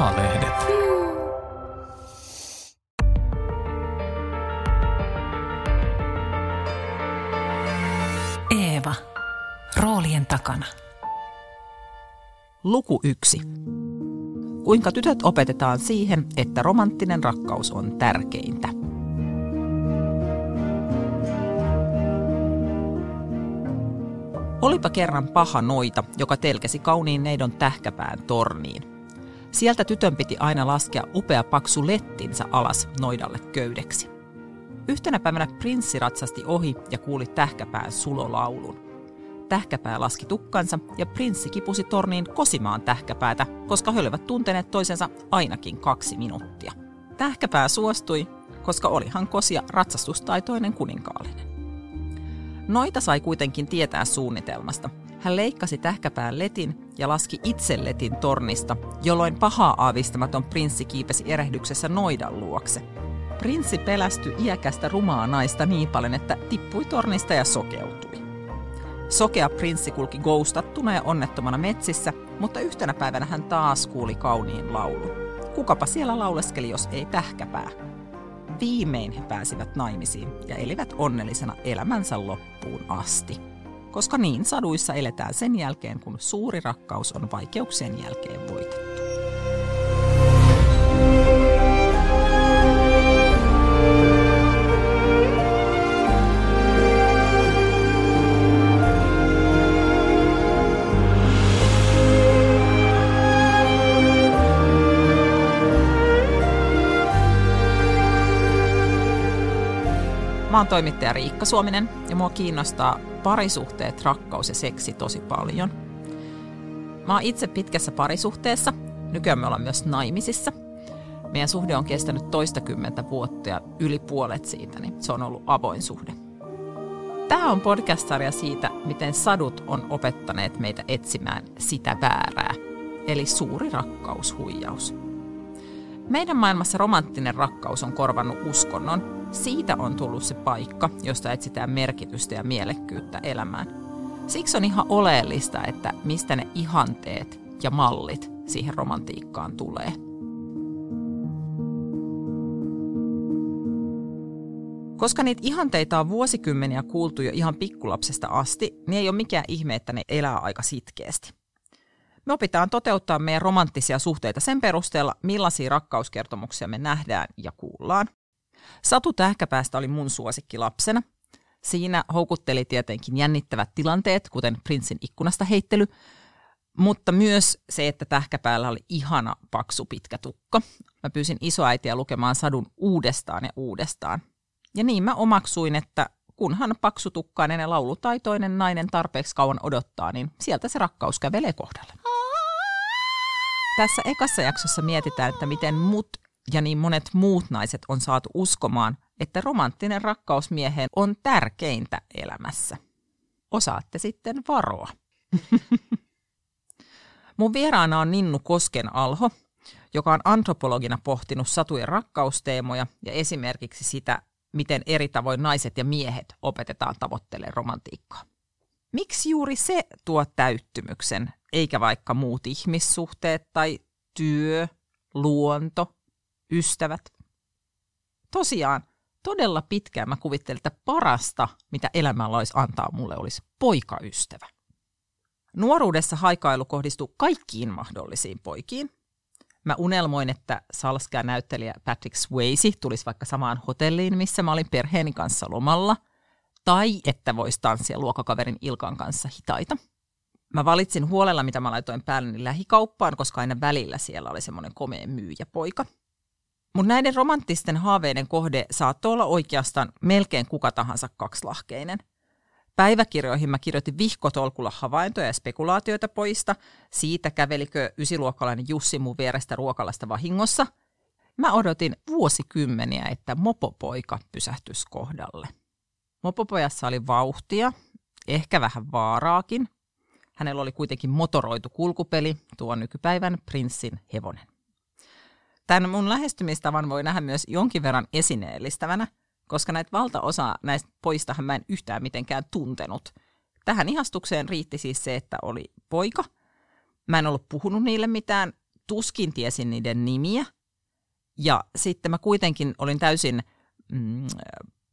A-lehdet. Eeva. Roolien takana. Luku yksi. Kuinka tytöt opetetaan siihen, että romanttinen rakkaus on tärkeintä. Olipa kerran paha noita, joka telkesi kauniin neidon tähkäpään torniin. Sieltä tytön piti aina laskea upea paksu lettinsä alas noidalle köydeksi. Yhtenä päivänä prinssi ratsasti ohi ja kuuli tähkäpään sulolaulun. Tähkäpää laski tukkansa ja prinssi kipusi torniin kosimaan tähkäpäätä, koska he olivat tunteneet toisensa ainakin kaksi minuuttia. Tähkäpää suostui, koska olihan kosia ratsastustaitoinen kuninkaallinen. Noita sai kuitenkin tietää suunnitelmasta. Hän leikkasi tähkäpään letin ja laski itse letin tornista, jolloin pahaa aavistamaton prinssi kiipesi erehdyksessä noidan luokse. Prinssi pelästyi iäkästä rumaa naista niin paljon, että tippui tornista ja sokeutui. Sokea prinssi kulki goustattuna ja onnettomana metsissä, mutta yhtenä päivänä hän taas kuuli kauniin laulun. Kukapa siellä lauleskeli, jos ei tähkäpää? Viimein he pääsivät naimisiin ja elivät onnellisena elämänsä loppuun asti. Koska niin saduissa eletään sen jälkeen, kun suuri rakkaus on vaikeuksien jälkeen voitettu. Mä oon toimittaja Riikka Suominen ja mua kiinnostaa parisuhteet, rakkaus ja seksi tosi paljon. Mä oon itse pitkässä parisuhteessa, nykyään me ollaan myös naimisissa. Meidän suhde on kestänyt toistakymmentä vuotta ja yli puolet siitä, niin se on ollut avoin suhde. Tämä on podcast-sarja siitä, miten sadut on opettaneet meitä etsimään sitä väärää, eli suuri rakkaushuijaus. Meidän maailmassa romanttinen rakkaus on korvannut uskonnon. Siitä on tullut se paikka, josta etsitään merkitystä ja mielekkyyttä elämään. Siksi on ihan oleellista, että mistä ne ihanteet ja mallit siihen romantiikkaan tulee. Koska niitä ihanteita on vuosikymmeniä kuultu jo ihan pikkulapsesta asti, niin ei ole mikään ihme, että ne elää aika sitkeästi. Me opitaan toteuttaa meidän romanttisia suhteita sen perusteella, millaisia rakkauskertomuksia me nähdään ja kuullaan. Satu Tähkäpäästä oli mun suosikki lapsena. Siinä houkutteli tietenkin jännittävät tilanteet, kuten prinssin ikkunasta heittely, mutta myös se, että tähkäpäällä oli ihana paksu pitkä tukka. Mä pyysin isoäitiä lukemaan sadun uudestaan ja uudestaan. Ja niin mä omaksuin, että kunhan paksutukkainen ja laulutaitoinen nainen tarpeeksi kauan odottaa, niin sieltä se rakkaus kävelee kohdalle. Tässä ekassa jaksossa mietitään, että miten mut ja niin monet muut naiset on saatu uskomaan, että romanttinen rakkaus mieheen on tärkeintä elämässä. Osaatte sitten varoa. Mun vieraana on Ninnu Kosken Alho, joka on antropologina pohtinut satujen rakkausteemoja ja esimerkiksi sitä, miten eri tavoin naiset ja miehet opetetaan tavoittelemaan romantiikkaa. Miksi juuri se tuo täyttymyksen, eikä vaikka muut ihmissuhteet tai työ, luonto, ystävät? Tosiaan, todella pitkään mä kuvittelin, että parasta, mitä elämällä olisi antaa mulle, olisi poikaystävä. Nuoruudessa haikailu kohdistuu kaikkiin mahdollisiin poikiin. Mä unelmoin, että salskea näyttelijä Patrick Swayze tulisi vaikka samaan hotelliin, missä mä olin perheeni kanssa lomalla, tai että voisi tanssia luokakaverin Ilkan kanssa hitaita. Mä valitsin huolella, mitä mä laitoin päälleni lähikauppaan, koska aina välillä siellä oli semmoinen komea myyjäpoika. Mutta näiden romanttisten haaveiden kohde saattoi olla oikeastaan melkein kuka tahansa kaksilahkeinen. Päiväkirjoihin mä kirjoitin vihkotolkulla havaintoja ja spekulaatioita poista, siitä kävelikö ysiluokkalainen Jussi mun vierestä ruokalasta vahingossa. Mä odotin vuosikymmeniä, että mopopoika pysähtyisi kohdalle. Mopopojassa oli vauhtia, ehkä vähän vaaraakin. Hänellä oli kuitenkin motoroitu kulkupeli, tuo nykypäivän prinssin hevonen. Tämän mun lähestymistavan voi nähdä myös jonkin verran esineellistävänä, koska näitä valtaosa näistä poistahan mä en yhtään mitenkään tuntenut. Tähän ihastukseen riitti siis se, että oli poika. Mä en ollut puhunut niille mitään tuskin tiesin niiden nimiä. Ja sitten mä kuitenkin olin täysin mm,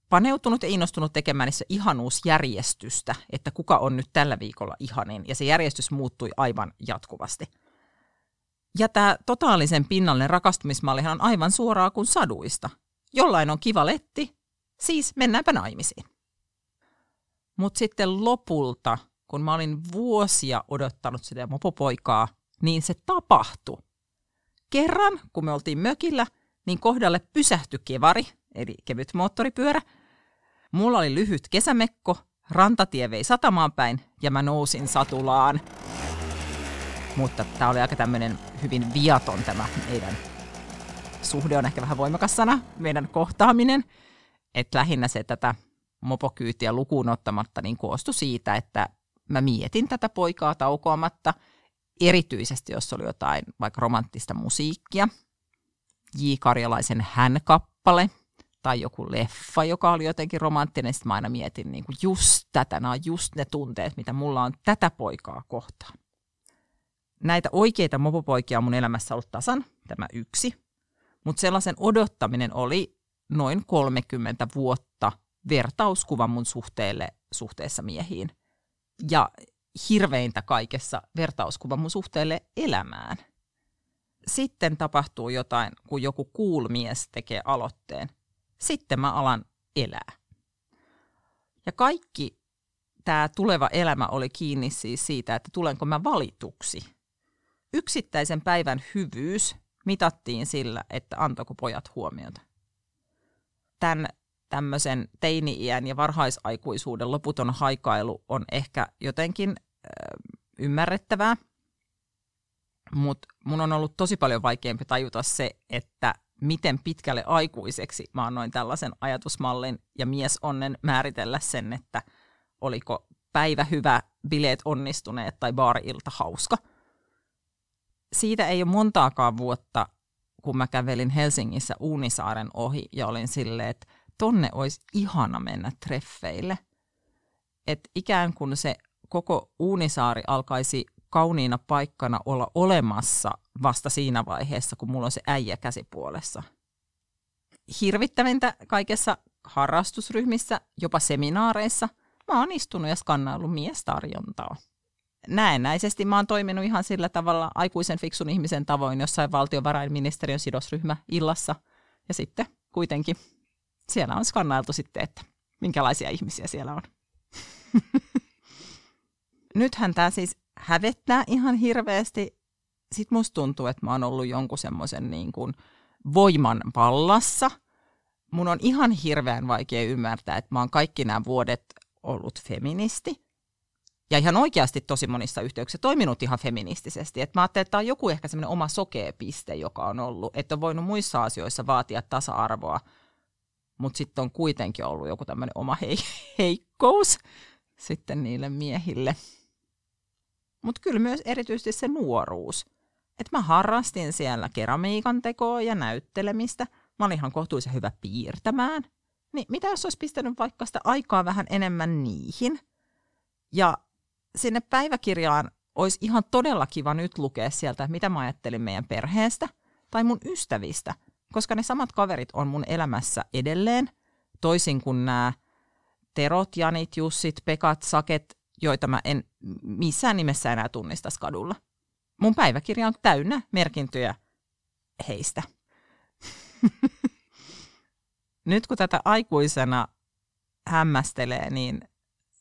paneutunut ja innostunut tekemään niissä ihanuusjärjestystä, että kuka on nyt tällä viikolla ihanin. Ja se järjestys muuttui aivan jatkuvasti. Ja tämä totaalisen pinnallinen rakastumismallihan on aivan suoraa kuin saduista. Jollain on kiva letti, siis mennäänpä naimisiin. Mutta sitten lopulta, kun mä olin vuosia odottanut sitä mopopoikaa, niin se tapahtui. Kerran, kun me oltiin mökillä, niin kohdalle pysähtyi kevari, eli kevyt moottoripyörä. Mulla oli lyhyt kesämekko, rantatie vei satamaan päin ja mä nousin satulaan. Mutta tämä oli aika tämmöinen hyvin viaton tämä meidän suhde on ehkä vähän voimakas sana, meidän kohtaaminen. Että lähinnä se tätä mopokyytiä lukuun ottamatta niin koostui siitä, että mä mietin tätä poikaa taukoamatta, erityisesti jos oli jotain vaikka romanttista musiikkia, J. Karjalaisen hän-kappale tai joku leffa, joka oli jotenkin romanttinen, sitten mä aina mietin niin kuin just tätä, nämä on just ne tunteet, mitä mulla on tätä poikaa kohtaan. Näitä oikeita mopopoikia on mun elämässä ollut tasan, tämä yksi, mutta sellaisen odottaminen oli noin 30 vuotta vertauskuva mun suhteelle suhteessa miehiin. Ja hirveintä kaikessa vertauskuva mun suhteelle elämään. Sitten tapahtuu jotain, kun joku kuulmies tekee aloitteen. Sitten mä alan elää. Ja kaikki tämä tuleva elämä oli kiinni siis siitä, että tulenko mä valituksi. Yksittäisen päivän hyvyys mitattiin sillä, että antoiko pojat huomiota. Tämän tämmöisen teini-iän ja varhaisaikuisuuden loputon haikailu on ehkä jotenkin äh, ymmärrettävää, mutta mun on ollut tosi paljon vaikeampi tajuta se, että miten pitkälle aikuiseksi mä annoin tällaisen ajatusmallin ja miesonnen määritellä sen, että oliko päivä hyvä, bileet onnistuneet tai baari-ilta hauska. Siitä ei ole montaakaan vuotta, kun mä kävelin Helsingissä Uunisaaren ohi ja olin silleen, että tonne olisi ihana mennä treffeille. Että ikään kuin se koko Uunisaari alkaisi kauniina paikkana olla olemassa vasta siinä vaiheessa, kun mulla on se äijä käsipuolessa. Hirvittävintä kaikessa harrastusryhmissä, jopa seminaareissa, mä oon istunut ja skannaillut miestarjontaa. Näennäisesti mä oon toiminut ihan sillä tavalla aikuisen fiksun ihmisen tavoin jossain valtiovarainministeriön sidosryhmä illassa. Ja sitten kuitenkin siellä on skannailtu sitten, että minkälaisia ihmisiä siellä on. Nythän tämä siis hävettää ihan hirveästi. Sitten musta tuntuu, että mä oon ollut jonkun semmoisen niin kuin voiman vallassa. Mun on ihan hirveän vaikea ymmärtää, että mä oon kaikki nämä vuodet ollut feministi. Ja ihan oikeasti tosi monissa yhteyksissä toiminut ihan feministisesti. Et mä ajattelin, että tämä on joku ehkä semmoinen oma sokea piste, joka on ollut. Että on voinut muissa asioissa vaatia tasa-arvoa, mutta sitten on kuitenkin ollut joku tämmöinen oma hei- heikkous sitten niille miehille. Mutta kyllä myös erityisesti se nuoruus. Että mä harrastin siellä keramiikan tekoa ja näyttelemistä. Mä olin ihan kohtuullisen hyvä piirtämään. Niin mitä jos olisi pistänyt vaikka sitä aikaa vähän enemmän niihin? Ja sinne päiväkirjaan olisi ihan todella kiva nyt lukea sieltä, mitä mä ajattelin meidän perheestä tai mun ystävistä, koska ne samat kaverit on mun elämässä edelleen, toisin kuin nämä Terot, Janit, Jussit, Pekat, Saket, joita mä en missään nimessä enää tunnista kadulla. Mun päiväkirja on täynnä merkintöjä heistä. Nyt kun tätä aikuisena hämmästelee, niin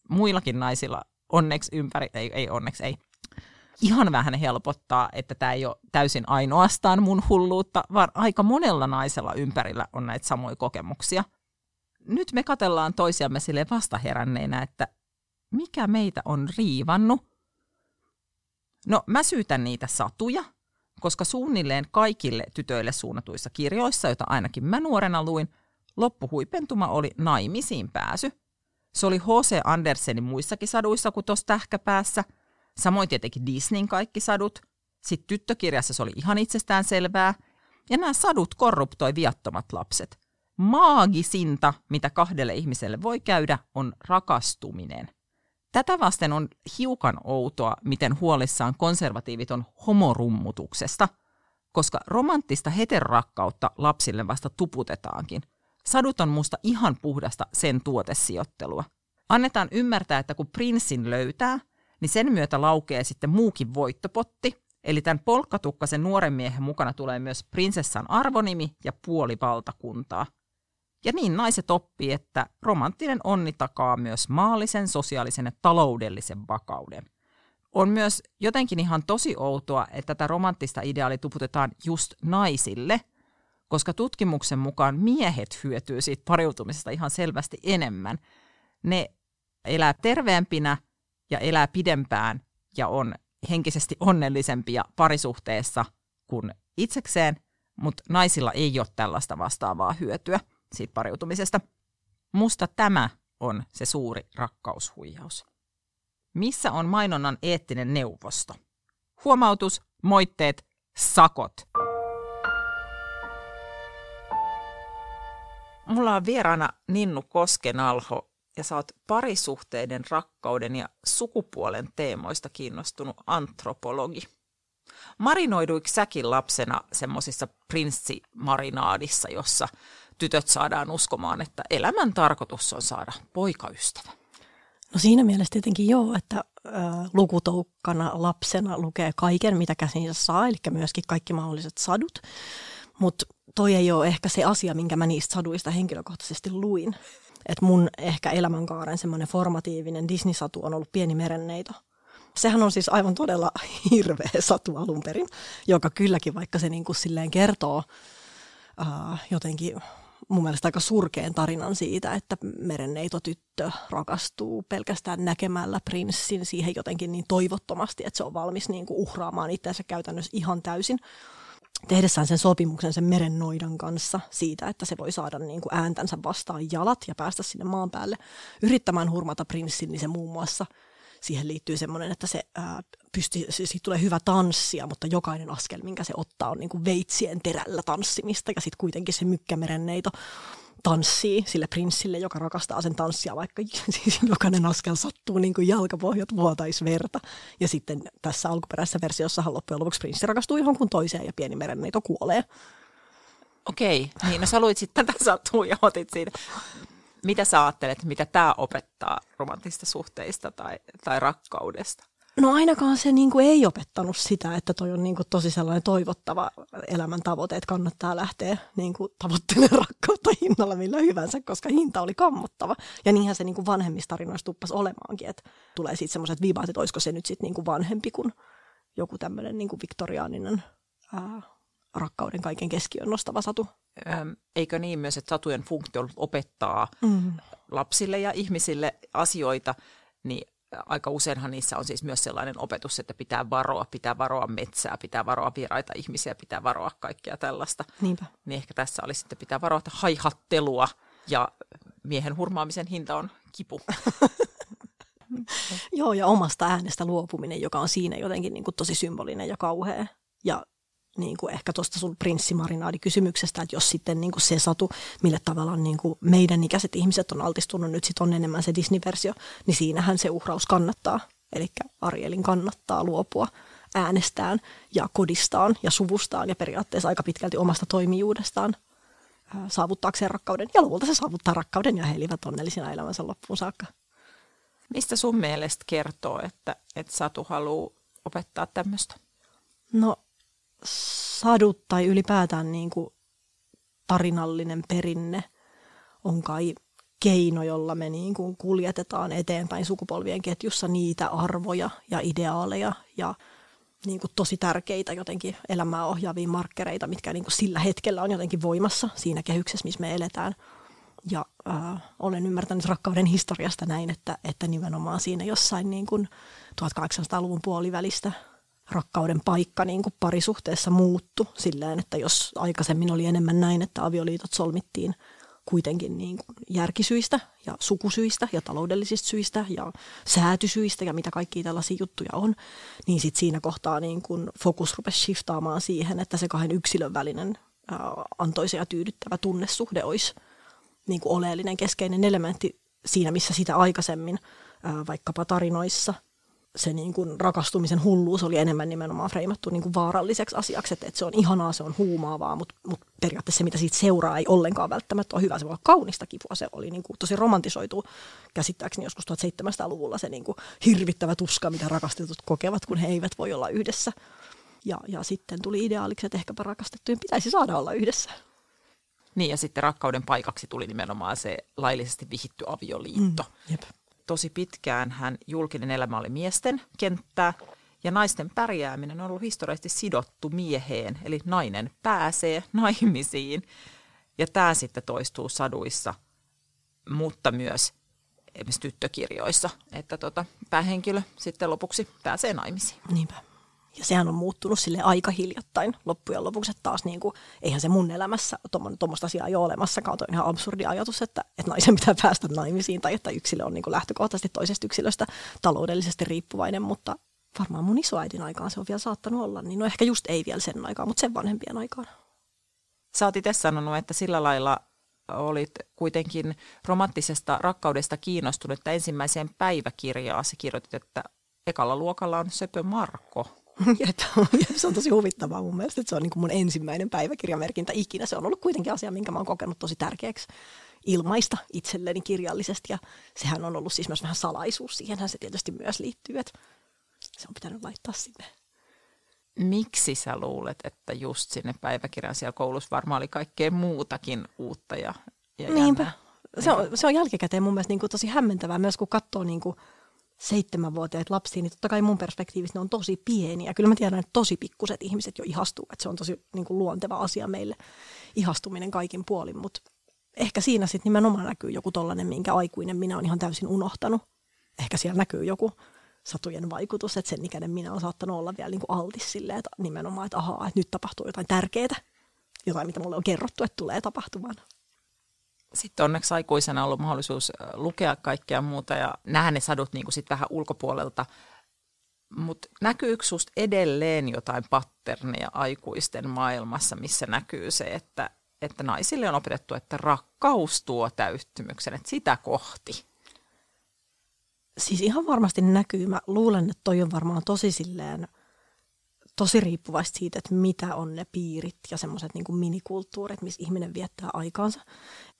muillakin naisilla onneksi ympäri, ei, ei onneksi, ei, ihan vähän helpottaa, että tämä ei ole täysin ainoastaan mun hulluutta, vaan aika monella naisella ympärillä on näitä samoja kokemuksia. Nyt me katellaan toisiamme sille vastaheränneinä, että mikä meitä on riivannut. No mä syytän niitä satuja, koska suunnilleen kaikille tytöille suunnatuissa kirjoissa, joita ainakin mä nuorena luin, loppuhuipentuma oli naimisiin pääsy – se oli H.C. Andersenin muissakin saduissa kuin tuossa tähkäpäässä. Samoin tietenkin Disneyn kaikki sadut. Sitten tyttökirjassa se oli ihan itsestään selvää. Ja nämä sadut korruptoi viattomat lapset. Maagisinta, mitä kahdelle ihmiselle voi käydä, on rakastuminen. Tätä vasten on hiukan outoa, miten huolissaan konservatiivit on homorummutuksesta, koska romanttista heterorakkautta lapsille vasta tuputetaankin. Sadut on musta ihan puhdasta sen tuotesijoittelua. Annetaan ymmärtää, että kun prinssin löytää, niin sen myötä laukee sitten muukin voittopotti, eli tämän polkkatukkasen nuoren miehen mukana tulee myös prinsessan arvonimi ja puoli valtakuntaa. Ja niin naiset oppii, että romanttinen onni takaa myös maallisen, sosiaalisen ja taloudellisen vakauden. On myös jotenkin ihan tosi outoa, että tätä romanttista ideaalia tuputetaan just naisille, koska tutkimuksen mukaan miehet hyötyy siitä pariutumisesta ihan selvästi enemmän. Ne elää terveempinä ja elää pidempään ja on henkisesti onnellisempia parisuhteessa kuin itsekseen, mutta naisilla ei ole tällaista vastaavaa hyötyä siitä pariutumisesta. Musta tämä on se suuri rakkaushuijaus. Missä on mainonnan eettinen neuvosto? Huomautus, moitteet, sakot. Mulla on vieraana Ninnu Koskenalho ja sä oot parisuhteiden, rakkauden ja sukupuolen teemoista kiinnostunut antropologi. Marinoiduiko säkin lapsena semmoisissa prinssimarinaadissa, jossa tytöt saadaan uskomaan, että elämän tarkoitus on saada poikaystävä? No siinä mielessä tietenkin joo, että lukutoukkana lapsena lukee kaiken, mitä käsinsä saa, eli myöskin kaikki mahdolliset sadut. Mutta toi ei ole ehkä se asia, minkä mä niistä saduista henkilökohtaisesti luin. Että mun ehkä elämänkaaren semmoinen formatiivinen Disney-satu on ollut pieni merenneito. Sehän on siis aivan todella hirveä satu alun perin, joka kylläkin vaikka se niin kuin silleen kertoo uh, jotenkin mun mielestä aika surkeen tarinan siitä, että merenneito tyttö rakastuu pelkästään näkemällä prinssin siihen jotenkin niin toivottomasti, että se on valmis niin kuin uhraamaan itseänsä käytännössä ihan täysin. Tehdessään sen sopimuksen sen merennoidan kanssa siitä, että se voi saada niin kuin ääntänsä vastaan jalat ja päästä sinne maan päälle yrittämään hurmata prinssin, niin se muun muassa siihen liittyy semmoinen, että se ää, pystyy, siitä tulee hyvä tanssia, mutta jokainen askel, minkä se ottaa, on niin kuin veitsien terällä tanssimista ja sitten kuitenkin se mykkämerenneito tanssii sille prinssille, joka rakastaa sen tanssia, vaikka siis jokainen askel sattuu niin kuin jalkapohjat vuotais verta. Ja sitten tässä alkuperäisessä versiossa loppujen lopuksi prinssi rakastuu johonkin toiseen ja pieni merenneito kuolee. Okei, niin no sä luit sitten tätä sattuu ja otit siitä. Mitä sä ajattelet, mitä tämä opettaa romanttista suhteista tai, tai rakkaudesta? No ainakaan se niin kuin ei opettanut sitä, että toi on niin kuin tosi sellainen toivottava elämän tavoite, että kannattaa lähteä niin kuin tavoittelemaan rakkautta hinnalla millä hyvänsä, koska hinta oli kammottava. Ja niinhän se niin kuin vanhemmissa tarinoissa tuppasi olemaankin, että tulee sitten semmoiset viivaat, että olisiko se nyt sitten niin kuin vanhempi kuin joku tämmöinen niin kuin viktoriaaninen ää, rakkauden kaiken keskiön nostava satu. Eikö niin myös, että satujen funktio opettaa mm. lapsille ja ihmisille asioita, niin aika useinhan niissä on siis myös sellainen opetus, että pitää varoa, pitää varoa metsää, pitää varoa vieraita ihmisiä, pitää varoa kaikkea tällaista. Niinpä. Niin ehkä tässä olisi sitten pitää varoa haihattelua ja miehen hurmaamisen hinta on kipu. Joo, ja omasta äänestä luopuminen, joka on siinä jotenkin niin kuin tosi symbolinen ja kauhea. Ja niin kuin ehkä tuosta sun prinssimarinaadikysymyksestä, että jos sitten niin kuin se satu, mille tavallaan niin kuin meidän ikäiset ihmiset on altistunut, nyt sitten on enemmän se Disney-versio, niin siinähän se uhraus kannattaa. Eli Arielin kannattaa luopua äänestään ja kodistaan ja suvustaan ja periaatteessa aika pitkälti omasta toimijuudestaan saavuttaakseen rakkauden. Ja lopulta se saavuttaa rakkauden ja he elivät onnellisina elämänsä loppuun saakka. Mistä sun mielestä kertoo, että, että Satu haluaa opettaa tämmöistä? No sadut tai ylipäätään niin kuin tarinallinen perinne on kai keino, jolla me niin kuin kuljetetaan eteenpäin sukupolvien ketjussa niitä arvoja ja ideaaleja ja niin kuin tosi tärkeitä jotenkin elämää ohjaavia markkereita, mitkä niin kuin sillä hetkellä on jotenkin voimassa siinä kehyksessä, missä me eletään. Ja äh, olen ymmärtänyt rakkauden historiasta näin, että, että nimenomaan siinä jossain niin kuin 1800-luvun puolivälistä rakkauden paikka niin kuin parisuhteessa muuttu silleen, että jos aikaisemmin oli enemmän näin, että avioliitot solmittiin kuitenkin niin kuin järkisyistä ja sukusyistä ja taloudellisista syistä ja säätysyistä ja mitä kaikkia tällaisia juttuja on, niin sitten siinä kohtaa niin kuin fokus rupesi shiftaamaan siihen, että se kahden yksilön välinen ää, antoisa ja tyydyttävä tunnesuhde olisi niin kuin oleellinen keskeinen elementti siinä, missä sitä aikaisemmin ää, vaikkapa tarinoissa – se niin kuin rakastumisen hulluus oli enemmän nimenomaan freimattu niin kuin vaaralliseksi asiaksi, että, että se on ihanaa, se on huumaavaa, mutta, mutta periaatteessa se, mitä siitä seuraa, ei ollenkaan välttämättä ole hyvä. Se voi olla kaunista kipua, se oli niin kuin tosi romantisoitu käsittääkseni joskus 1700-luvulla se niin kuin hirvittävä tuska, mitä rakastetut kokevat, kun he eivät voi olla yhdessä. Ja, ja sitten tuli ideaaliksi, että ehkäpä rakastettujen pitäisi saada olla yhdessä. Niin ja sitten rakkauden paikaksi tuli nimenomaan se laillisesti vihitty avioliitto. Mm, jep tosi pitkään hän julkinen elämä oli miesten kenttää ja naisten pärjääminen on ollut historiallisesti sidottu mieheen, eli nainen pääsee naimisiin. Ja tämä sitten toistuu saduissa, mutta myös esimerkiksi tyttökirjoissa, että tota, päähenkilö sitten lopuksi pääsee naimisiin. Niinpä. Ja sehän on muuttunut sille aika hiljattain loppujen lopuksi, että taas niin kuin, eihän se mun elämässä tuommoista asiaa ole olemassakaan. On ihan absurdi ajatus, että, että naisen pitää päästä naimisiin tai että yksilö on niin kuin lähtökohtaisesti toisesta yksilöstä taloudellisesti riippuvainen, mutta varmaan mun isoäidin aikaan se on vielä saattanut olla, niin no ehkä just ei vielä sen aikaan, mutta sen vanhempien aikaan. Sä oot itse sanonut, että sillä lailla olit kuitenkin romanttisesta rakkaudesta kiinnostunut, että ensimmäiseen päiväkirjaan se kirjoitit, että ekalla luokalla on Söpö Marko. Se on tosi huvittavaa mun mielestä, että se on niin kuin mun ensimmäinen päiväkirjamerkintä ikinä. Se on ollut kuitenkin asia, minkä mä oon kokenut tosi tärkeäksi ilmaista itselleni kirjallisesti. Ja sehän on ollut siis myös vähän salaisuus. Siihenhän se tietysti myös liittyy, että se on pitänyt laittaa sinne. Miksi sä luulet, että just sinne päiväkirjan siellä koulussa varmaan oli kaikkea muutakin uutta ja, ja Niinpä. Se on, se on jälkikäteen mun mielestä niin kuin tosi hämmentävää myös, kun katsoo niin kuin – seitsemänvuotiaita lapsia, niin totta kai mun perspektiivistä ne on tosi pieniä. Kyllä mä tiedän, että tosi pikkuset ihmiset jo ihastuu, että se on tosi niin kuin luonteva asia meille, ihastuminen kaikin puolin, mutta ehkä siinä sitten nimenomaan näkyy joku tollainen, minkä aikuinen minä on ihan täysin unohtanut. Ehkä siellä näkyy joku satujen vaikutus, että sen ikäinen minä on saattanut olla vielä niin kuin altis silleen, että nimenomaan, että ahaa, että nyt tapahtuu jotain tärkeää, jotain, mitä mulle on kerrottu, että tulee tapahtumaan sitten onneksi aikuisena ollut mahdollisuus lukea kaikkea muuta ja nähdä ne sadut niin kuin sit vähän ulkopuolelta. Mutta näkyykö susta edelleen jotain patterneja aikuisten maailmassa, missä näkyy se, että, että naisille on opetettu, että rakkaus tuo täyttymyksen, että sitä kohti? Siis ihan varmasti näkyy. Mä luulen, että toi on varmaan tosi silleen – tosi riippuvaista siitä, että mitä on ne piirit ja semmoiset niin minikulttuurit, missä ihminen viettää aikaansa.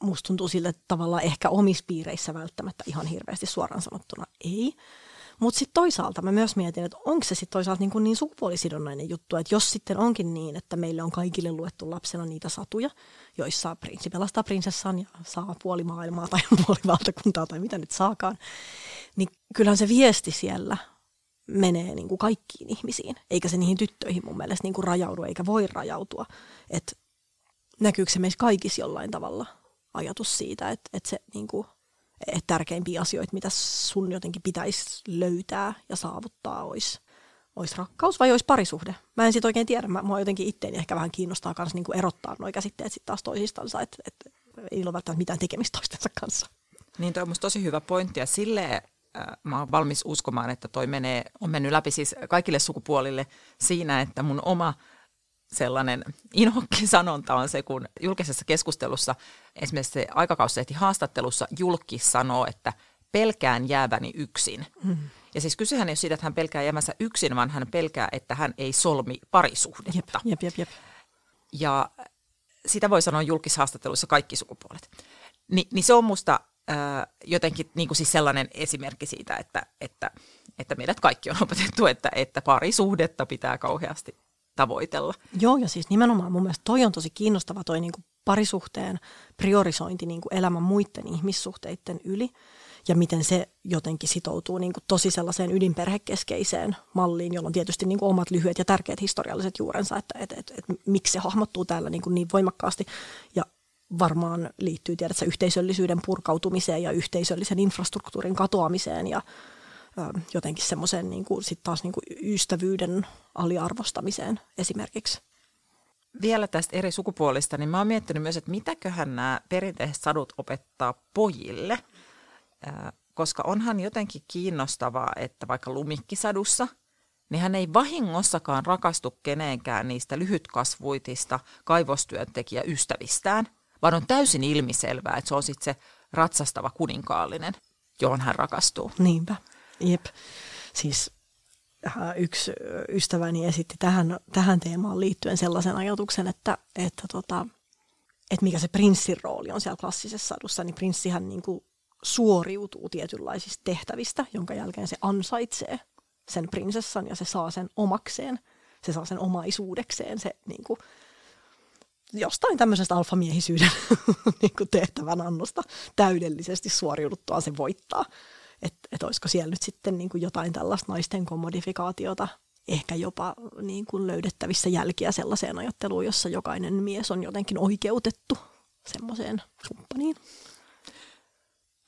Musta tuntuu sille, että tavallaan ehkä omissa piireissä välttämättä ihan hirveästi suoraan sanottuna ei. Mutta sitten toisaalta mä myös mietin, että onko se sitten toisaalta niin, niin sukupuolisidonnainen juttu, että jos sitten onkin niin, että meille on kaikille luettu lapsena niitä satuja, joissa prinssi pelastaa prinsessan ja saa puoli maailmaa tai puoli valtakuntaa tai mitä nyt saakaan, niin kyllähän se viesti siellä menee niin kuin kaikkiin ihmisiin, eikä se niihin tyttöihin mun mielestä niin kuin rajaudu, eikä voi rajautua. Että näkyykö se meissä kaikissa jollain tavalla ajatus siitä, että, että se niin kuin, että tärkeimpiä asioita, mitä sun jotenkin pitäisi löytää ja saavuttaa, olisi, olisi rakkaus vai olisi parisuhde. Mä en sit oikein tiedä. Mä, mua jotenkin itteeni ehkä vähän kiinnostaa myös niin kuin erottaa nuo käsitteet sitten taas toisistansa, että, että ei ole välttämättä mitään tekemistä toistensa kanssa. Niin toi on tosi hyvä pointti ja silleen mä oon valmis uskomaan, että toi menee, on mennyt läpi siis kaikille sukupuolille siinä, että mun oma sellainen inhokki sanonta on se, kun julkisessa keskustelussa, esimerkiksi se aikakauslehti haastattelussa julkki sanoo, että pelkään jääväni yksin. Mm. Ja siis kysehän ei ole siitä, että hän pelkää jäämänsä yksin, vaan hän pelkää, että hän ei solmi parisuhdetta. Jep, jep, jep, jep. Ja sitä voi sanoa julkishaastattelussa kaikki sukupuolet. Ni, niin se on musta jotenkin niin kuin siis sellainen esimerkki siitä, että, että, että meidät kaikki on opetettu, että, että parisuhdetta pitää kauheasti tavoitella. Joo, ja siis nimenomaan mun mielestä toi on tosi kiinnostava toi niin kuin parisuhteen priorisointi niin kuin elämän muiden ihmissuhteiden yli ja miten se jotenkin sitoutuu niin kuin tosi sellaiseen ydinperhekeskeiseen malliin, jolla on tietysti niin kuin omat lyhyet ja tärkeät historialliset juurensa, että et, et, et, miksi se hahmottuu täällä niin, kuin niin voimakkaasti. Ja varmaan liittyy tiedätkö, yhteisöllisyyden purkautumiseen ja yhteisöllisen infrastruktuurin katoamiseen ja ö, jotenkin semmoiseen niin kuin, sit taas niin kuin ystävyyden aliarvostamiseen esimerkiksi. Vielä tästä eri sukupuolista, niin mä oon miettinyt myös, että mitäköhän nämä perinteiset sadut opettaa pojille, koska onhan jotenkin kiinnostavaa, että vaikka lumikkisadussa, niin hän ei vahingossakaan rakastu keneenkään niistä lyhytkasvuitista kaivostyöntekijäystävistään, vaan on täysin ilmiselvää, että se on sitten se ratsastava kuninkaallinen, johon hän rakastuu. Niinpä, jep. Siis äh, yksi ystäväni esitti tähän, tähän teemaan liittyen sellaisen ajatuksen, että, että, tota, että mikä se prinssin rooli on siellä klassisessa sadussa, niin prinssihän niin kuin suoriutuu tietynlaisista tehtävistä, jonka jälkeen se ansaitsee sen prinsessan ja se saa sen omakseen, se saa sen omaisuudekseen, se niin kuin, jostain tämmöisestä alfamiehisyyden niin tehtävän annosta täydellisesti suoriuduttua se voittaa. Että et olisiko siellä nyt sitten niin kuin jotain tällaista naisten kommodifikaatiota, ehkä jopa niin kuin löydettävissä jälkiä sellaiseen ajatteluun, jossa jokainen mies on jotenkin oikeutettu semmoiseen kumppaniin.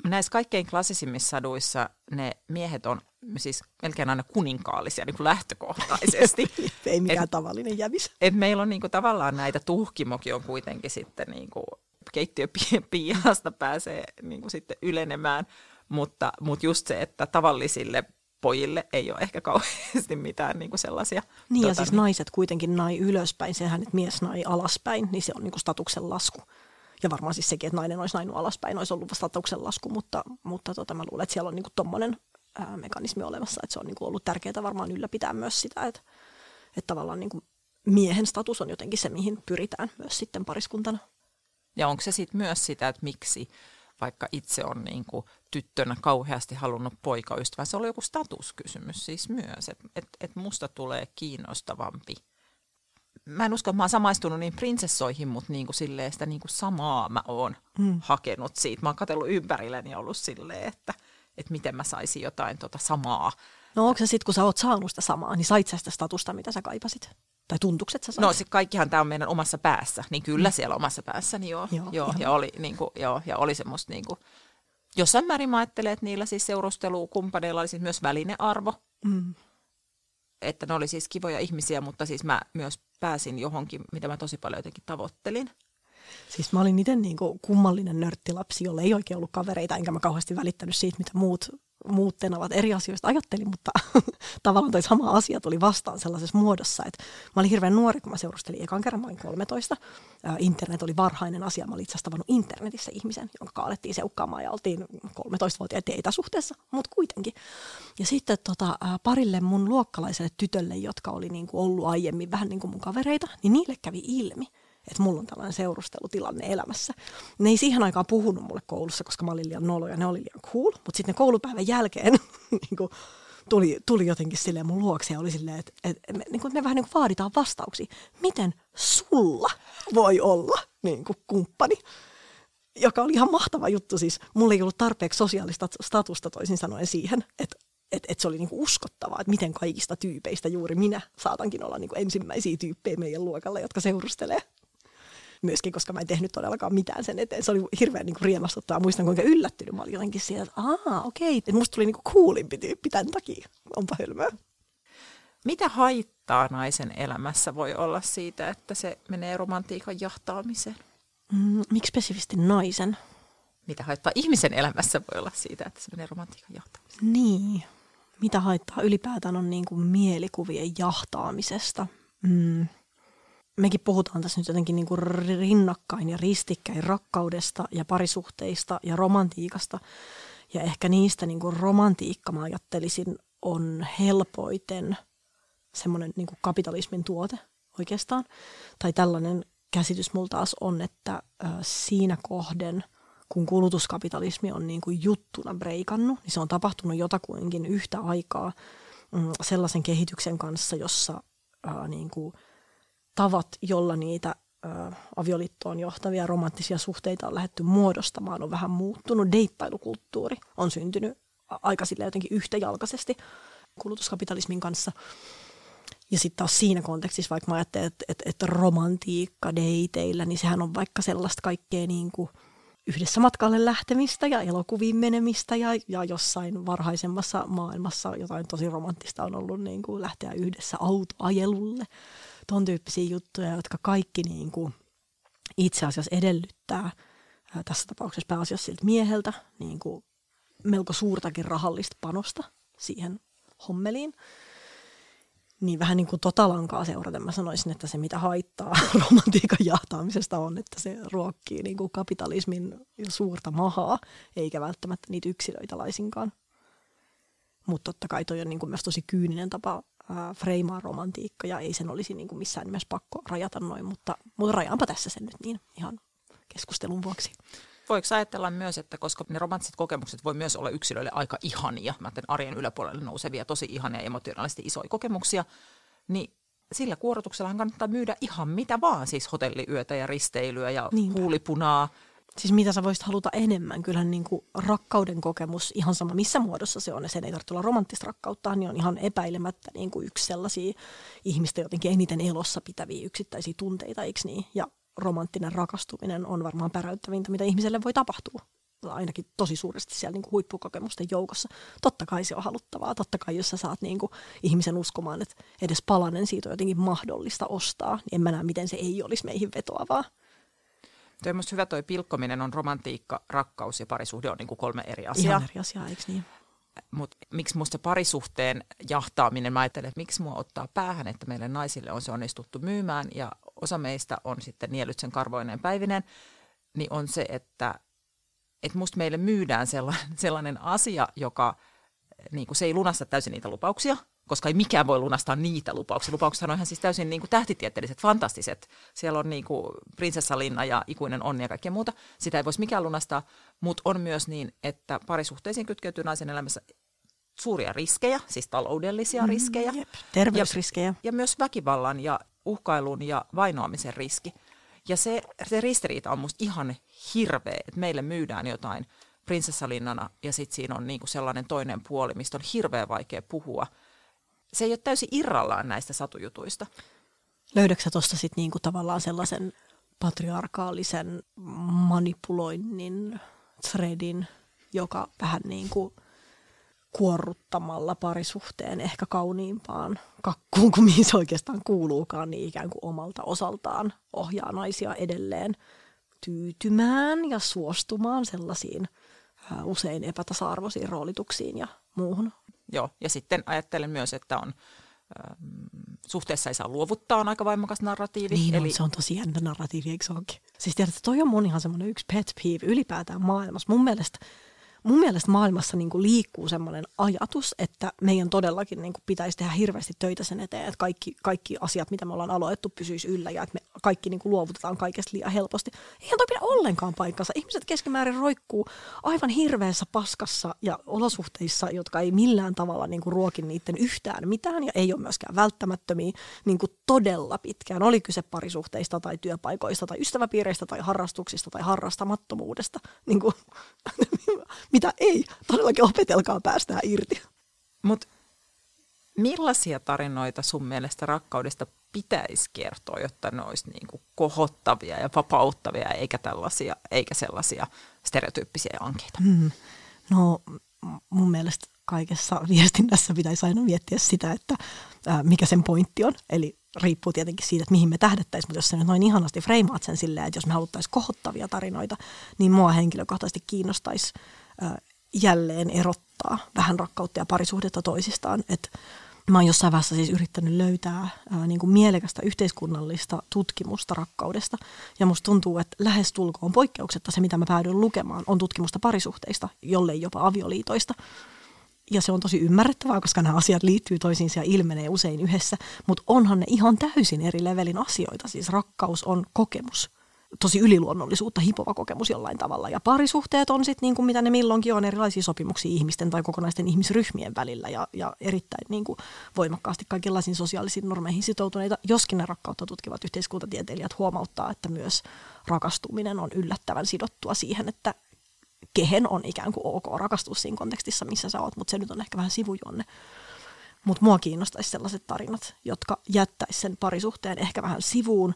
Näissä kaikkein klassisimmissa saduissa ne miehet on siis melkein aina kuninkaallisia niin kuin lähtökohtaisesti. Ei mikään et, tavallinen jävis. Et meillä on niin kuin, tavallaan näitä tuhkimokin on kuitenkin sitten niin kuin, keittiöpiihasta pääsee niin kuin, sitten ylenemään, mutta, mutta just se, että tavallisille pojille ei ole ehkä kauheasti mitään niin kuin sellaisia. Niin tuota, ja siis niin. naiset kuitenkin nai ylöspäin, sehän, että mies nai alaspäin, niin se on niin kuin statuksen lasku. Ja varmaan siis sekin, että nainen olisi nainut alaspäin, olisi ollut statuksen lasku, mutta, mutta tota, mä luulen, että siellä on niin mekanismi olemassa, että se on niin kuin ollut tärkeää varmaan ylläpitää myös sitä, että, että tavallaan niin kuin miehen status on jotenkin se, mihin pyritään myös sitten pariskuntana. Ja onko se sitten myös sitä, että miksi vaikka itse on niin kuin tyttönä kauheasti halunnut poikaystävää, se oli joku statuskysymys siis myös, että et, et musta tulee kiinnostavampi. Mä en usko, että mä oon samaistunut niin prinsessoihin, mutta niin kuin silleen sitä niin kuin samaa mä oon mm. hakenut siitä. Mä oon katsellut ympärilleni ja ollut silleen, että – että miten mä saisin jotain tota samaa. No onko se sitten, kun sä oot saanut sitä samaa, niin sait sä sitä statusta, mitä sä kaipasit? Tai tuntukset sä sait? No se kaikkihan tämä on meidän omassa päässä, niin kyllä mm. siellä omassa päässäni niin joo. joo, joo ja, oli, niin kuin, joo ja oli semmoista niin kuin, jossain määrin mä ajattelen, että niillä siis seurustelukumppaneilla oli siis myös välinearvo. Mm. Että ne oli siis kivoja ihmisiä, mutta siis mä myös pääsin johonkin, mitä mä tosi paljon jotenkin tavoittelin. Siis mä olin itse niin kummallinen nörttilapsi, jolle ei oikein ollut kavereita, enkä mä kauheasti välittänyt siitä, mitä muut, muut tenavat eri asioista ajattelin, mutta tavallaan toi sama asia tuli vastaan sellaisessa muodossa, että mä olin hirveän nuori, kun mä seurustelin ekan kerran, mä olin 13. Internet oli varhainen asia, mä olin itse asiassa internetissä ihmisen, jonka alettiin seukkaamaan ja oltiin 13-vuotiaita etäsuhteessa, mutta kuitenkin. Ja sitten tota, parille mun luokkalaiselle tytölle, jotka oli niin kuin ollut aiemmin vähän niin kuin mun kavereita, niin niille kävi ilmi, että mulla on tällainen seurustelutilanne elämässä. Ne ei siihen aikaan puhunut mulle koulussa, koska mä olin liian nolo ja ne oli liian cool, mutta sitten koulupäivän jälkeen niin kuin, tuli, tuli jotenkin silleen mun luokse ja oli silleen, että, että me, niin kuin me vähän niin kuin vaaditaan vastauksia. Miten sulla voi olla niin kuin kumppani? Joka oli ihan mahtava juttu. Siis mulla ei ollut tarpeeksi sosiaalista statusta toisin sanoen siihen, että että et se oli niinku uskottavaa, että miten kaikista tyypeistä juuri minä saatankin olla niinku ensimmäisiä tyyppejä meidän luokalla, jotka seurustelee myöskin, koska mä en tehnyt todellakaan mitään sen eteen. Se oli hirveän niin riemastuttavaa. Muistan, kuinka yllättynyt mä olin jotenkin siitä, että aa, okei, että musta tuli niin kuin coolimpi tyyppi tämän takia. Onpa hölmöä. Mitä haittaa naisen elämässä voi olla siitä, että se menee romantiikan jahtaamiseen? Mm, miksi spesifisti naisen? Mitä haittaa ihmisen elämässä voi olla siitä, että se menee romantiikan jahtaamiseen? Niin. Mitä haittaa ylipäätään on niin kuin mielikuvien jahtaamisesta? Mm mekin puhutaan tässä nyt jotenkin niin kuin rinnakkain ja ristikkäin rakkaudesta ja parisuhteista ja romantiikasta. Ja ehkä niistä niin kuin romantiikka, mä ajattelisin, on helpoiten semmoinen niin kuin kapitalismin tuote oikeastaan. Tai tällainen käsitys mulla taas on, että siinä kohden, kun kulutuskapitalismi on niin kuin juttuna breikannut, niin se on tapahtunut jotakuinkin yhtä aikaa mm, sellaisen kehityksen kanssa, jossa ää, niin kuin – tavat, jolla niitä ö, avioliittoon johtavia romanttisia suhteita on lähdetty muodostamaan, on vähän muuttunut. Deittailukulttuuri on syntynyt aika sille jotenkin yhtäjalkaisesti kulutuskapitalismin kanssa. Ja sitten taas siinä kontekstissa, vaikka mä ajattelen, että, että, että romantiikka deiteillä, niin sehän on vaikka sellaista kaikkea niin kuin yhdessä matkalle lähtemistä ja elokuviin menemistä ja, ja jossain varhaisemmassa maailmassa jotain tosi romanttista on ollut niin kuin lähteä yhdessä autoajelulle ton tyyppisiä juttuja, jotka kaikki niin kuin itse asiassa edellyttää ää, tässä tapauksessa pääasiassa siltä mieheltä niin kuin melko suurtakin rahallista panosta siihen hommeliin. Niin vähän niin kuin tota lankaa seuraten mä sanoisin, että se mitä haittaa romantiikan jahtaamisesta on, että se ruokkii niin kuin kapitalismin suurta mahaa, eikä välttämättä niitä yksilöitä laisinkaan. mutta totta kai toi on niin kuin myös tosi kyyninen tapa äh, freimaa romantiikka ja ei sen olisi niin kuin missään nimessä pakko rajata noin, mutta, mutta rajaanpa tässä sen nyt niin ihan keskustelun vuoksi. Voiko ajatella myös, että koska ne romanttiset kokemukset voi myös olla yksilöille aika ihania, mä arjen yläpuolelle nousevia, tosi ihania emotionaalisesti isoja kokemuksia, niin sillä kuorotuksella kannattaa myydä ihan mitä vaan, siis hotelliyötä ja risteilyä ja Niinpä. huulipunaa. Siis mitä sä voisit haluta enemmän, kyllähän niin kuin rakkauden kokemus, ihan sama missä muodossa se on, ja sen ei tarvitse olla romanttista rakkautta, niin on ihan epäilemättä niin kuin yksi sellaisia ihmistä jotenkin eniten elossa pitäviä yksittäisiä tunteita, eikö niin? Ja romanttinen rakastuminen on varmaan päräyttävintä, mitä ihmiselle voi tapahtua ainakin tosi suuresti siellä niin kuin huippukokemusten joukossa. Totta kai se on haluttavaa. Totta kai, jos sä saat niin kuin ihmisen uskomaan, että edes palanen siitä on jotenkin mahdollista ostaa, niin en mä näe, miten se ei olisi meihin vetoavaa. Tuo on hyvä toi pilkkominen on romantiikka, rakkaus ja parisuhde on niin kuin kolme eri asiaa. Ihan eri asiaa, eikö niin? Mutta miksi musta parisuhteen jahtaaminen, mä ajattelen, että miksi mua ottaa päähän, että meille naisille on se onnistuttu myymään ja osa meistä on sitten nielyt sen karvoineen päivinen, niin on se, että että musta meille myydään sellainen, sellainen asia, joka niin se ei lunasta täysin niitä lupauksia, koska ei mikään voi lunastaa niitä lupauksia. Lupaukset on ihan siis täysin niin kuin tähtitieteelliset, fantastiset. Siellä on niin kuin prinsessalinna ja ikuinen onni ja kaikkea muuta. Sitä ei voisi mikään lunastaa, mutta on myös niin, että parisuhteisiin kytkeytyy naisen elämässä suuria riskejä, siis taloudellisia mm, riskejä. Jep. Terveysriskejä. Ja, ja myös väkivallan ja uhkailun ja vainoamisen riski. Ja se, se ristiriita on musta ihan hirveä, että meille myydään jotain prinsessalinnana ja sitten siinä on niinku sellainen toinen puoli, mistä on hirveän vaikea puhua. Se ei ole täysin irrallaan näistä satujutuista. Löydätkö tuosta sitten niinku tavallaan sellaisen patriarkaalisen manipuloinnin threadin, joka vähän niin kuin – kuorruttamalla parisuhteen ehkä kauniimpaan kakkuun kuin mihin se oikeastaan kuuluukaan, niin ikään kuin omalta osaltaan ohjaa naisia edelleen tyytymään ja suostumaan sellaisiin usein epätasa-arvoisiin roolituksiin ja muuhun. Joo, ja sitten ajattelen myös, että on suhteessa ei saa luovuttaa, on aika voimakas narratiivi. Niin Eli... on, se on tosi jännä narratiivi, eikö se onkin? Siis tiedätkö, toi on mun ihan semmoinen yksi pet peeve ylipäätään maailmassa. Mun mielestä mun mielestä maailmassa niin kuin liikkuu semmoinen ajatus, että meidän todellakin niin kuin pitäisi tehdä hirveästi töitä sen eteen, että kaikki, kaikki asiat, mitä me ollaan aloitettu, pysyisi yllä ja että me kaikki niin kuin luovutetaan kaikesta liian helposti. Eihän toi pidä ollenkaan paikkansa. Ihmiset keskimäärin roikkuu aivan hirveässä paskassa ja olosuhteissa, jotka ei millään tavalla niin kuin ruokin niiden yhtään mitään ja ei ole myöskään välttämättömiä niin kuin todella pitkään. Oli kyse parisuhteista tai työpaikoista tai ystäväpiireistä tai harrastuksista tai harrastamattomuudesta. Niin kuin, mitä ei. Todellakin opetelkaa päästään irti. Mutta millaisia tarinoita sun mielestä rakkaudesta pitäisi kertoa, jotta ne olisi niin kuin kohottavia ja vapauttavia, eikä tällaisia, eikä sellaisia stereotyyppisiä ankeita? Hmm. No mun mielestä kaikessa viestinnässä pitäisi aina miettiä sitä, että ää, mikä sen pointti on. Eli riippuu tietenkin siitä, että mihin me tähdettäisiin, mutta jos sä nyt noin ihanasti freimaat sen silleen, että jos me haluttaisiin kohottavia tarinoita, niin mua henkilökohtaisesti kiinnostaisi jälleen erottaa vähän rakkautta ja parisuhdetta toisistaan. Et mä oon jossain vaiheessa siis yrittänyt löytää ää, niin kuin mielekästä yhteiskunnallista tutkimusta rakkaudesta. Ja musta tuntuu, että lähes tulkoon poikkeuksetta se, mitä mä päädyin lukemaan, on tutkimusta parisuhteista, jollei jopa avioliitoista. Ja se on tosi ymmärrettävää, koska nämä asiat liittyy toisiinsa ja ilmenee usein yhdessä. Mutta onhan ne ihan täysin eri levelin asioita. Siis rakkaus on kokemus tosi yliluonnollisuutta hipova kokemus jollain tavalla. Ja parisuhteet on sitten niin kuin mitä ne milloinkin on erilaisia sopimuksia ihmisten tai kokonaisten ihmisryhmien välillä ja, ja erittäin niin kuin voimakkaasti kaikenlaisiin sosiaalisiin normeihin sitoutuneita. Joskin ne rakkautta tutkivat yhteiskuntatieteilijät huomauttaa, että myös rakastuminen on yllättävän sidottua siihen, että kehen on ikään kuin ok rakastua siinä kontekstissa, missä sä oot, mutta se nyt on ehkä vähän sivujuonne. Mutta mua kiinnostaisi sellaiset tarinat, jotka jättäisi sen parisuhteen ehkä vähän sivuun,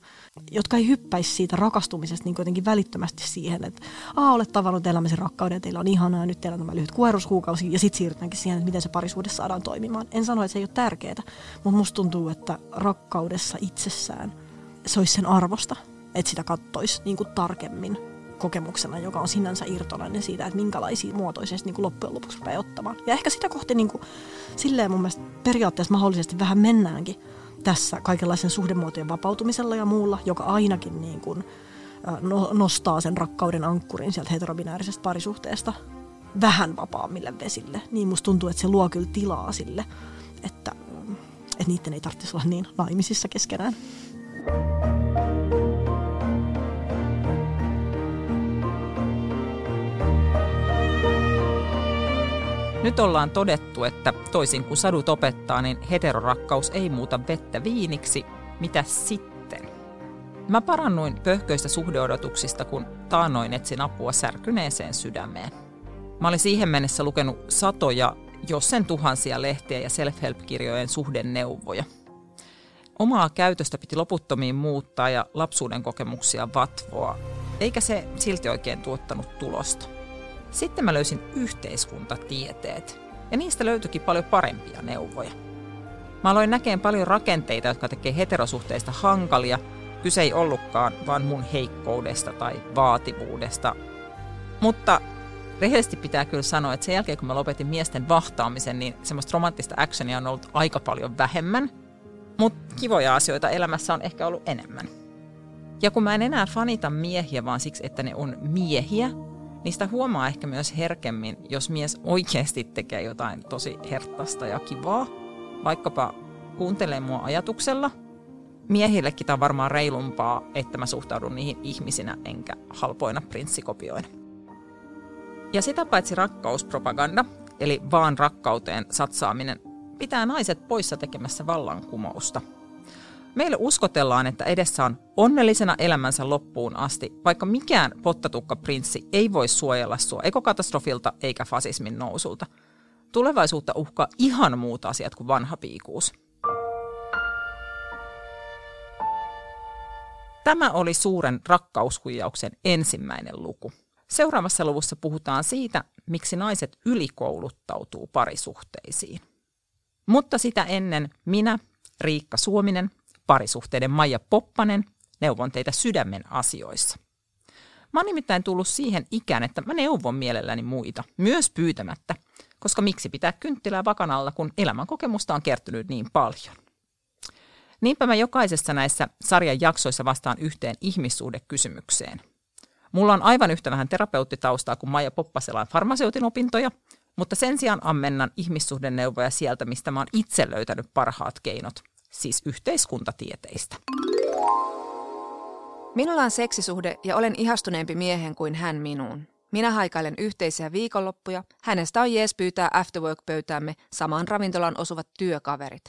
jotka ei hyppäisi siitä rakastumisesta niin kuitenkin välittömästi siihen, että Aa, olet tavannut elämäsi rakkauden, teillä on ihanaa, nyt teillä on tämä lyhyt kuheruskuukausi, ja sitten siirrytäänkin siihen, että miten se parisuhde saadaan toimimaan. En sano, että se ei ole tärkeää, mutta musta tuntuu, että rakkaudessa itsessään se olisi sen arvosta, että sitä kattoisi niin kuin tarkemmin kokemuksena, joka on sinänsä irtolainen siitä, että minkälaisia muotoisesti niin kuin loppujen lopuksi rupeaa ottamaan. Ja ehkä sitä kohti niin kuin, silleen mun mielestä periaatteessa mahdollisesti vähän mennäänkin tässä kaikenlaisen suhdemuotojen vapautumisella ja muulla, joka ainakin niin kuin, no, nostaa sen rakkauden ankkurin sieltä heterobinäärisestä parisuhteesta vähän vapaammille vesille, niin musta tuntuu, että se luo kyllä tilaa sille, että, että niiden ei tarvitsisi olla niin naimisissa keskenään. Nyt ollaan todettu, että toisin kuin sadut opettaa, niin heterorakkaus ei muuta vettä viiniksi. Mitä sitten? Mä parannuin pöhköistä suhdeodotuksista, kun taannoin etsin apua särkyneeseen sydämeen. Mä olin siihen mennessä lukenut satoja, jos sen tuhansia lehtiä ja self-help-kirjojen suhdenneuvoja. Omaa käytöstä piti loputtomiin muuttaa ja lapsuuden kokemuksia vatvoa, eikä se silti oikein tuottanut tulosta. Sitten mä löysin yhteiskuntatieteet, ja niistä löytyikin paljon parempia neuvoja. Mä aloin näkeen paljon rakenteita, jotka tekee heterosuhteista hankalia. Kyse ei ollutkaan vaan mun heikkoudesta tai vaativuudesta. Mutta rehellisesti pitää kyllä sanoa, että sen jälkeen kun mä lopetin miesten vahtaamisen, niin semmoista romanttista actionia on ollut aika paljon vähemmän. Mutta kivoja asioita elämässä on ehkä ollut enemmän. Ja kun mä en enää fanita miehiä vaan siksi, että ne on miehiä, Niistä huomaa ehkä myös herkemmin, jos mies oikeasti tekee jotain tosi herttasta ja kivaa, vaikkapa kuuntelee mua ajatuksella. Miehillekin tämä on varmaan reilumpaa, että mä suhtaudun niihin ihmisinä enkä halpoina prinssikopioina. Ja sitä paitsi rakkauspropaganda, eli vaan rakkauteen satsaaminen, pitää naiset poissa tekemässä vallankumousta – Meille uskotellaan, että edessä on onnellisena elämänsä loppuun asti, vaikka mikään pottatukkaprinssi ei voi suojella sua ekokatastrofilta eikä fasismin nousulta. Tulevaisuutta uhkaa ihan muut asiat kuin vanha piikuus. Tämä oli suuren rakkaushuijauksen ensimmäinen luku. Seuraavassa luvussa puhutaan siitä, miksi naiset ylikouluttautuu parisuhteisiin. Mutta sitä ennen minä, Riikka Suominen, parisuhteiden Maija Poppanen, neuvon teitä sydämen asioissa. Mä oon nimittäin tullut siihen ikään, että mä neuvon mielelläni muita, myös pyytämättä, koska miksi pitää kynttilää vakan alla, kun elämän kokemusta on kertynyt niin paljon. Niinpä mä jokaisessa näissä sarjan jaksoissa vastaan yhteen ihmissuhdekysymykseen. Mulla on aivan yhtä vähän terapeuttitaustaa kuin Maija Poppaselan farmaseutin opintoja, mutta sen sijaan ammennan ihmissuhdeneuvoja sieltä, mistä mä oon itse löytänyt parhaat keinot – siis yhteiskuntatieteistä. Minulla on seksisuhde ja olen ihastuneempi miehen kuin hän minuun. Minä haikailen yhteisiä viikonloppuja, hänestä on jees pyytää afterwork-pöytäämme samaan ravintolaan osuvat työkaverit.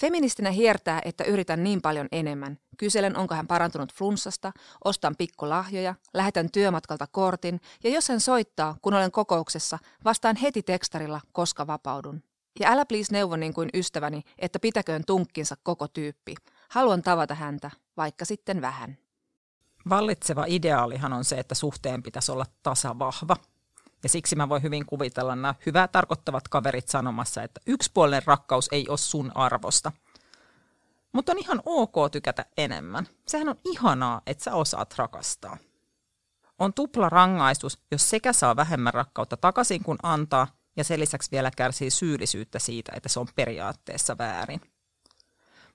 Feministinä hiertää, että yritän niin paljon enemmän. Kyselen, onko hän parantunut flunssasta, ostan pikkulahjoja, lähetän työmatkalta kortin ja jos hän soittaa, kun olen kokouksessa, vastaan heti tekstarilla, koska vapaudun. Ja älä please neuvo niin kuin ystäväni, että pitäköön tunkkinsa koko tyyppi. Haluan tavata häntä, vaikka sitten vähän. Vallitseva ideaalihan on se, että suhteen pitäisi olla tasavahva. Ja siksi mä voin hyvin kuvitella nämä hyvää tarkoittavat kaverit sanomassa, että yksipuolinen rakkaus ei ole sun arvosta. Mutta on ihan ok tykätä enemmän. Sehän on ihanaa, että sä osaat rakastaa. On tupla rangaistus, jos sekä saa vähemmän rakkautta takaisin kuin antaa – ja sen lisäksi vielä kärsii syyllisyyttä siitä, että se on periaatteessa väärin.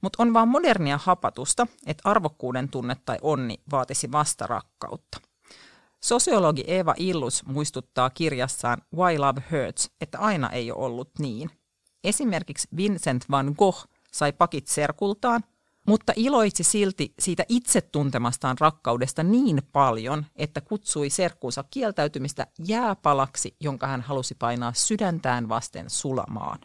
Mutta on vaan modernia hapatusta, että arvokkuuden tunne tai onni vaatisi vasta rakkautta. Sosiologi Eva Illus muistuttaa kirjassaan Why Love Hurts, että aina ei ole ollut niin. Esimerkiksi Vincent van Gogh sai pakit serkultaan – mutta iloitsi silti siitä itse tuntemastaan rakkaudesta niin paljon, että kutsui serkkuunsa kieltäytymistä jääpalaksi, jonka hän halusi painaa sydäntään vasten sulamaan.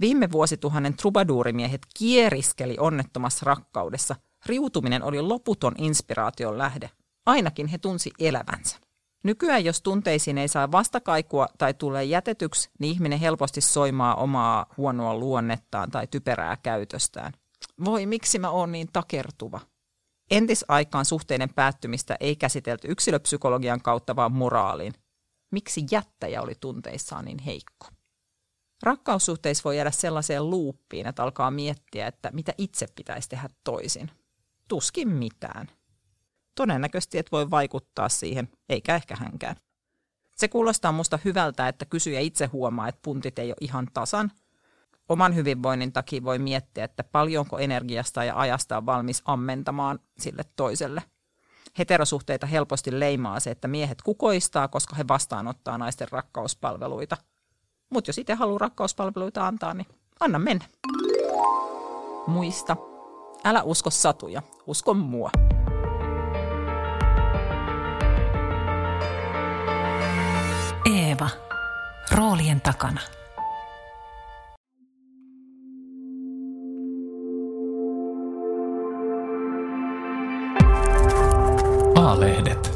Viime vuosituhannen trubaduurimiehet kieriskeli onnettomassa rakkaudessa. Riutuminen oli loputon inspiraation lähde. Ainakin he tunsi elävänsä. Nykyään jos tunteisiin ei saa vastakaikua tai tulee jätetyksi, niin ihminen helposti soimaa omaa huonoa luonnettaan tai typerää käytöstään – voi miksi mä oon niin takertuva. Entisaikaan suhteiden päättymistä ei käsitelty yksilöpsykologian kautta, vaan moraaliin. Miksi jättäjä oli tunteissaan niin heikko? Rakkaussuhteissa voi jäädä sellaiseen luuppiin, että alkaa miettiä, että mitä itse pitäisi tehdä toisin. Tuskin mitään. Todennäköisesti et voi vaikuttaa siihen, eikä ehkä hänkään. Se kuulostaa musta hyvältä, että kysyjä itse huomaa, että puntit ei ole ihan tasan – oman hyvinvoinnin takia voi miettiä, että paljonko energiasta ja ajasta on valmis ammentamaan sille toiselle. Heterosuhteita helposti leimaa se, että miehet kukoistaa, koska he vastaanottaa naisten rakkauspalveluita. Mutta jos itse haluaa rakkauspalveluita antaa, niin anna mennä. Muista, älä usko satuja, usko mua. Eeva. Roolien takana. A-lehdet.